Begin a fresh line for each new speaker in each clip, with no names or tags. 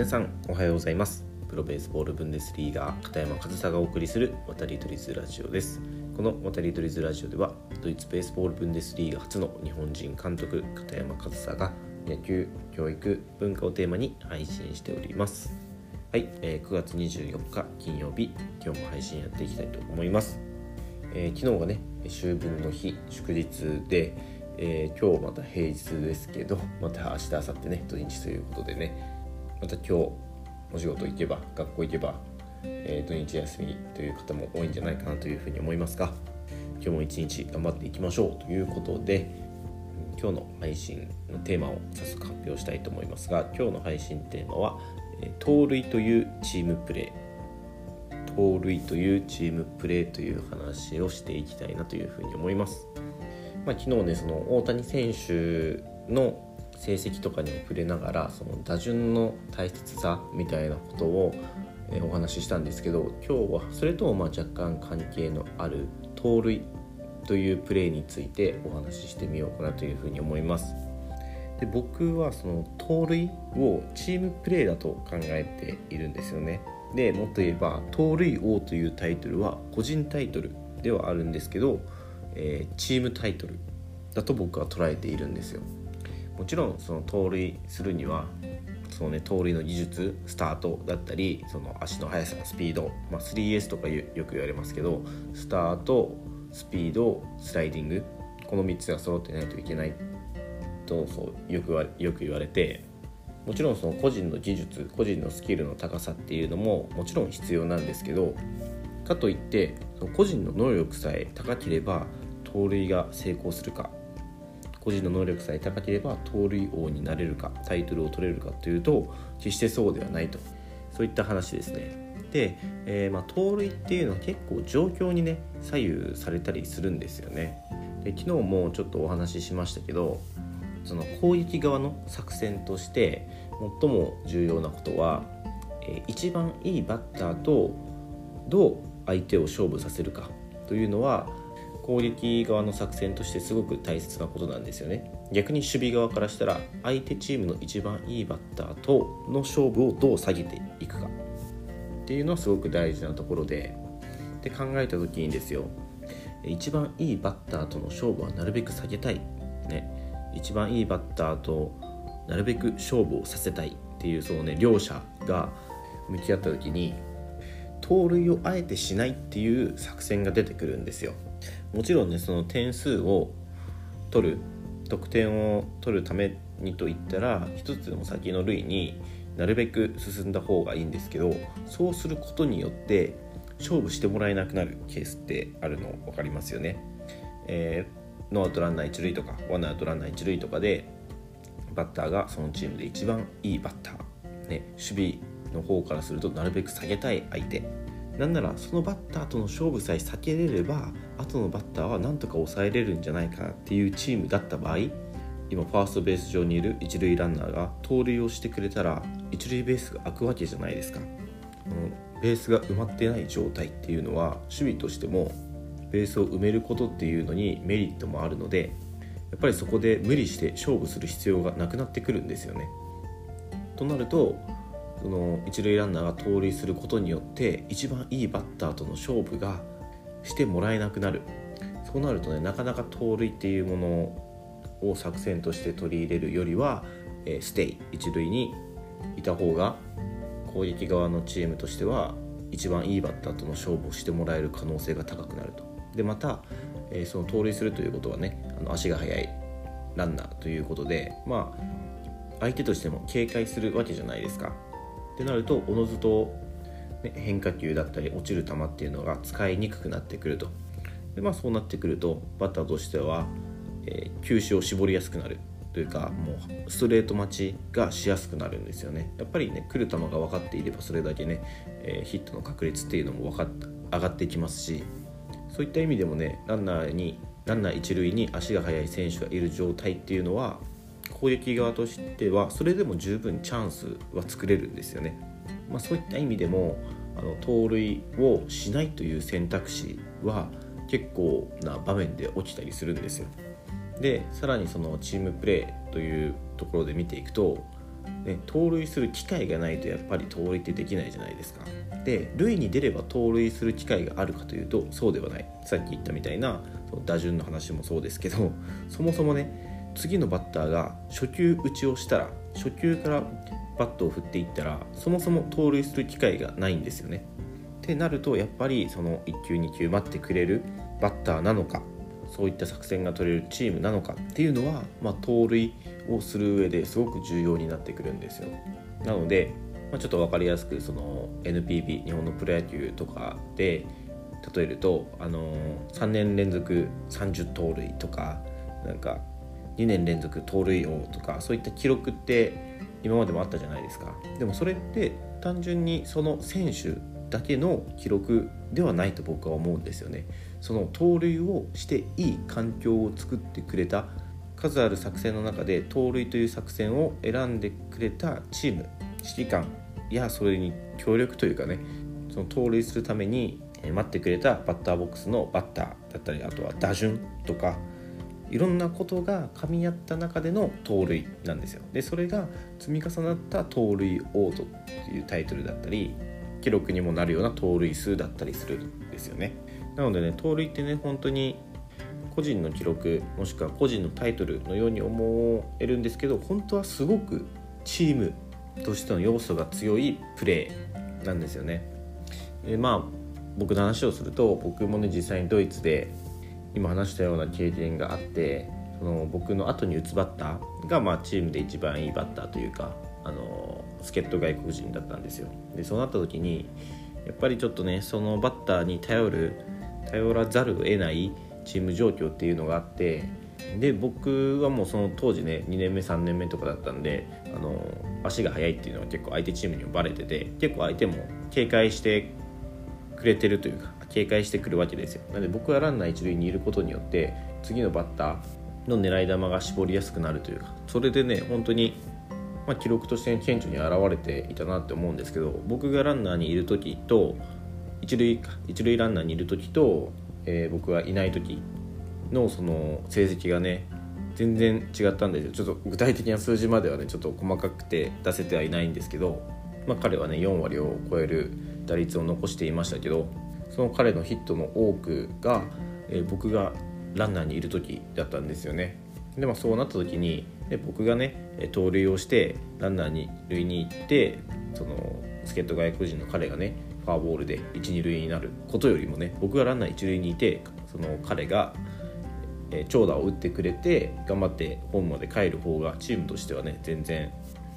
皆さんおはようございます。プロベースボールブンデスリーガー片山和沙がお送りする渡り鳥ズラジオです。この渡り鳥ズラジオではドイツベースボールブンデスリーガ初の日本人監督片山和沙が野球教育文化をテーマに配信しております。はい、えー、9月24日金曜日今日も配信やっていきたいと思います、えー、昨日がね秋分の日祝日でえー、今日また平日ですけどまた明日明後日ね土日ということでねまた今日お仕事行けば学校行けば、えー、土日休みという方も多いんじゃないかなというふうに思いますが今日も一日頑張っていきましょうということで今日の配信のテーマを早速発表したいと思いますが今日の配信テーマは盗塁というチームプレー盗塁というチームプレーという話をしていきたいなというふうに思います。まあ、昨日ねその大谷選手の成績とかにも触れながらその打順の大切さみたいなことを、えお話ししたんですけど今日はそれとまあ若干関係のある盗塁というプレーについてお話ししてみようかなというふうに思います。で僕はその盗塁をチームプレーだと考えているんですよね。でもっと言えば盗塁王というタイトルは個人タイトルではあるんですけどえー、チームタイトルだと僕は捉えているんですよもちろんその盗塁するにはそのね盗塁の技術スタートだったりその足の速さスピード、まあ、3S とかよく言われますけどスタートスピードスライディングこの3つが揃ってないといけないとそうよくよく言われてもちろんその個人の技術個人のスキルの高さっていうのももちろん必要なんですけどかといって個人の能力さえ高ければ盗塁が成功するか個人の能力さえ高ければ盗塁王になれるかタイトルを取れるかというと決してそうではないと。そういった話ですね。で、えー、まあ、盗塁っていうのは結構状況にね左右されたりするんですよね。で昨日もちょっとお話ししましたけどその攻撃側の作戦として最も重要なことは、えー、一番いいバッターとどう相手を勝負させるかというのは攻撃側の作戦としてすごく大切なことなんですよね。逆に守備側からしたら相手チームの一番いいバッターとの勝負をどう下げていくか。っていうのはすごく大事なところで。で考えた時にですよ。一番いいバッターとの勝負はなるべく下げたい、ね、一番いいバッターとなるべく勝負をさせたい。っていうそのね両者が向き合った時に盗塁をあえてしないっていう作戦が出てくるんですよ。もちろんねその点数を取る得点を取るためにといったら一つでも先の塁になるべく進んだ方がいいんですけどそうすることによって勝負してもらえなくなるケースってあるの分かりますよね。えー、ノーアウトランナー1塁とかワンアウトランナー1塁とかでバッターがそのチームで一番いいバッター、ね、守備の方からするとなるべく下げたい相手なんならそのバッターとの勝負さえ避けれれば後のバッターはなんとか抑えれるんじゃないかなっていうチームだった場合今ファーストベース上にいる一塁ランナーが盗塁をしてくれたら一塁ベースが空くわけじゃないですか。ベースが埋まってない状態っていうのは守備としてもベースを埋めることっていうのにメリットもあるのでやっぱりそこで無理して勝負する必要がなくなってくるんですよね。となるとその一塁ランナーが盗塁することによって一番いいバッターとの勝負がしてもらえなくなる。そうなるとねなかなか盗塁っていうものを作戦として取り入れるよりは、えー、ステイ一塁にいた方が攻撃側のチームとしては一番いいバッターとの勝負をしてもらえる可能性が高くなると。でまた、えー、その盗塁するということはねあの足が速いランナーということでまあ相手としても警戒するわけじゃないですか。ってなるとおのずと、ね、変化球だったり落ちる球っていうのが使いにくくなってくると。で、まあ、そうなってくるとバッターとしては、えー、球種を絞りやすくなるというかもうストレート待ちがしやすくなるんですよね。やっぱりね来る球が分かっていればそれだけね、えー、ヒットの確率っていうのも分かっ上がっていきますしそういった意味でもねランナーにランナー一塁に足が速い選手がいる状態っていうのは攻撃側としてはそれでも十分チャンスは作れるんですよね。まあ、そういった意味でもあの盗塁をしないという選択肢は結構な場面で起きたりするんですよ。でさらにそのチームプレーというところで見ていくとね、盗塁する機会がないとやっぱり盗塁ってできないじゃないですか。で塁に出れば盗塁する機会があるかというとそうではないさっき言ったみたいな打順の話もそうですけどそもそもね次のバッターが初球打ちをしたら初球からバットを振っていったらそもそも盗塁する機会がないんですよね。ってなるとやっぱりその1球2球待ってくれるバッターなのかそういった作戦が取れるチームなのかっていうのは、まあ、盗塁をする上ですごく重要になってくるんですよ。なので、まあ、ちょっと分かりやすくその NPB 日本のプロ野球とかで例えると、あのー、3年連続30盗塁とかなんか2年連続盗塁王とかそういった記録って今までもあったじゃないですか。でもそれって単純にその選手だけの記録ではないと僕は思うんですよね。その盗塁をしていい環境を作ってくれた数ある作戦の中で盗塁という作戦を選んでくれたチーム指揮官やそれに協力というかねその盗塁するために待ってくれたバッターボックスのバッターだったりあとは打順とかいろんなことが噛み合った中での盗塁なんですよでそれが積み重なった盗塁王というタイトルだったり記録にもなるような盗塁数だったりするんですよねなのでね盗塁ってね本当に個人の記録もしくは個人のタイトルのように思えるんですけど本当はすごくチームとしての要素が強いプレーなんですよね。でまあ僕の話をすると僕もね実際にドイツで今話したような経験があってその僕の後に打つバッターが、まあ、チームで一番いいバッターというかあの助っ人外国人だったんですよ。でそうなった時にやっぱりちょっとねそのバッターに頼る頼らざるを得ないチーム状況っていうのがあってで僕はもうその当時ね2年目3年目とかだったんであの足が速いっていうのは結構相手チームにもバレてて結構相手も警戒してくれてるというか警戒してくるわけですよ。なので僕はランナー一塁にいることによって次のバッターの狙い球が絞りやすくなるというかそれでね本当にまあ、記録として顕著に現れていたなって思うんですけど僕がランナーにいる時と一塁一塁ランナーにいる時と、えー、僕がいない時のその成績がね全然違ったんですよ。ちょっと具体的な数字まではねちょっと細かくて出せてはいないんですけど、まあ、彼はね4割を超える打率を残していましたけどその彼のヒットの多くが、え、僕がランナーにいる時だったんですよね。でまあ、そうなった時にで僕がね盗塁をしてランナーに塁に行ってその助っ人外国人の彼がねフォアボールで12塁になることよりもね僕がランナー一塁にいてその彼が、え長打を打ってくれて頑張ってホームまで帰る方がチームとしてはね全然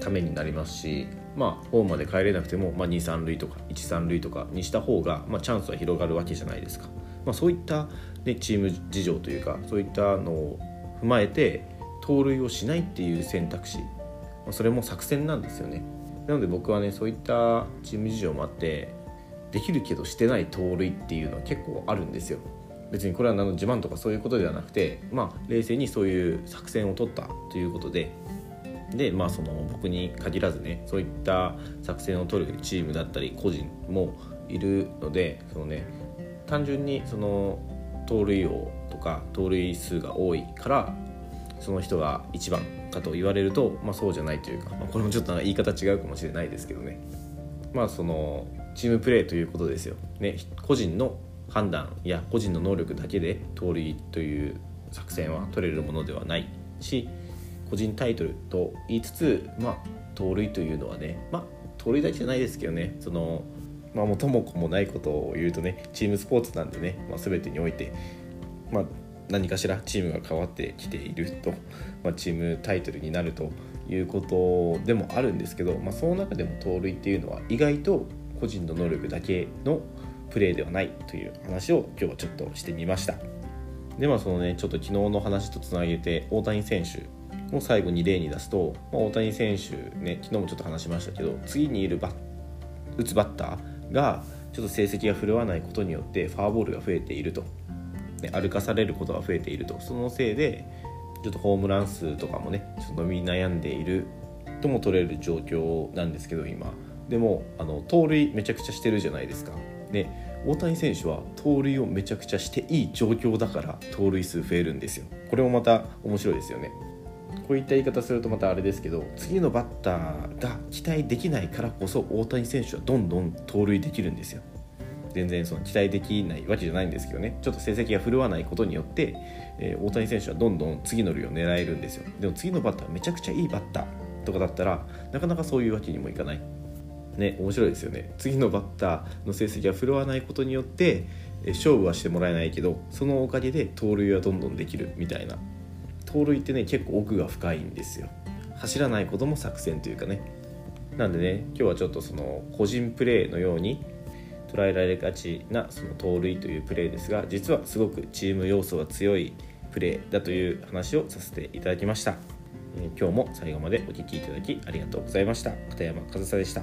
ためになりますし、まあ、ホームまで帰れなくても、まあ、23塁とか13塁とかにした方が、まあ、チャンスは広がるわけじゃないですか、まあ、そういった、ね、チーム事情というかそういったのを踏まえて盗塁をしないっていう選択肢、まあ、それも作戦なんですよね。なので僕はねそういったチーム事情もあってできるけどしてない盗塁っていうのは結構あるんですよ。別にこれは何の自慢とかそういうことではなくてまあ冷静にそういう作戦を取ったということででまあその僕に限らずねそういった作戦を取るチームだったり個人もいるのでそのね単純にその盗塁王とか盗塁数が多いからその人が一番かと言われると、まあ、そうじゃないというか、まあ、これもちょっと言い方違うかもしれないですけどね。まあそのチームプレーということですよ、ね、個人の判断や個人の能力だけで盗塁という作戦は取れるものではないし個人タイトルと言いつつ、まあ、盗塁というのはね、まあ、盗塁だけじゃないですけどねそのまあ、元も子もないことを言うとねチームスポーツなんでね、まあ、全てにおいて、まあ、何かしらチームが変わってきていると、まあ、チームタイトルになるということでもあるんですけど、まあ、その中でも盗塁っていうのは意外と個人の能力だけのプレーではないという話を今日はちょっとしてみました。でまあそのねちょっと昨日の話とつなげて大谷選手を最後に例に出すと、まあ、大谷選手ね昨日もちょっと話しましたけど次にいるバ打つバッターがちょっと成績が振るわないことによってファーボールが増えていると。ね、歩かされることが増えていると。そのせいでちょっとホームラン数とかもねちょっと伸び悩んでいるとも取れる状況なんですけど今。でもあの盗塁めちゃくちゃしてるじゃないですか。で大谷選手は盗塁をめちゃくちゃしていい状況だから盗塁数増えるんですよ。これもまた面白いですよね。こういった言い方するとまたあれですけど次のバッターが期待できないからこそ大谷選手はどんどん盗塁できるんですよ。全然その期待できないわけじゃないんですけどね。ちょっと成績が振るわないことによって、えー、大谷選手はどんどん次の塁を狙えるんですよ。でも次のバッターめちゃくちゃいいバッターとかだったらなかなかそういうわけにもいかない。ね面白いですよね。次のバッターの成績が振るわないことによって勝負はしてもらえないけどそのおかげで盗塁はどんどんできるみたいな。盗塁ってね結構奥が深いんですよ。走らないことも作戦というかね。なんでね今日はちょっとその個人プレーのように捉えられがちなその盗塁というプレーですが実はすごくチーム要素が強いプレーだという話をさせていただきました、え、今日も最後までお聴きいただきありがとうございました。片山和沙でした。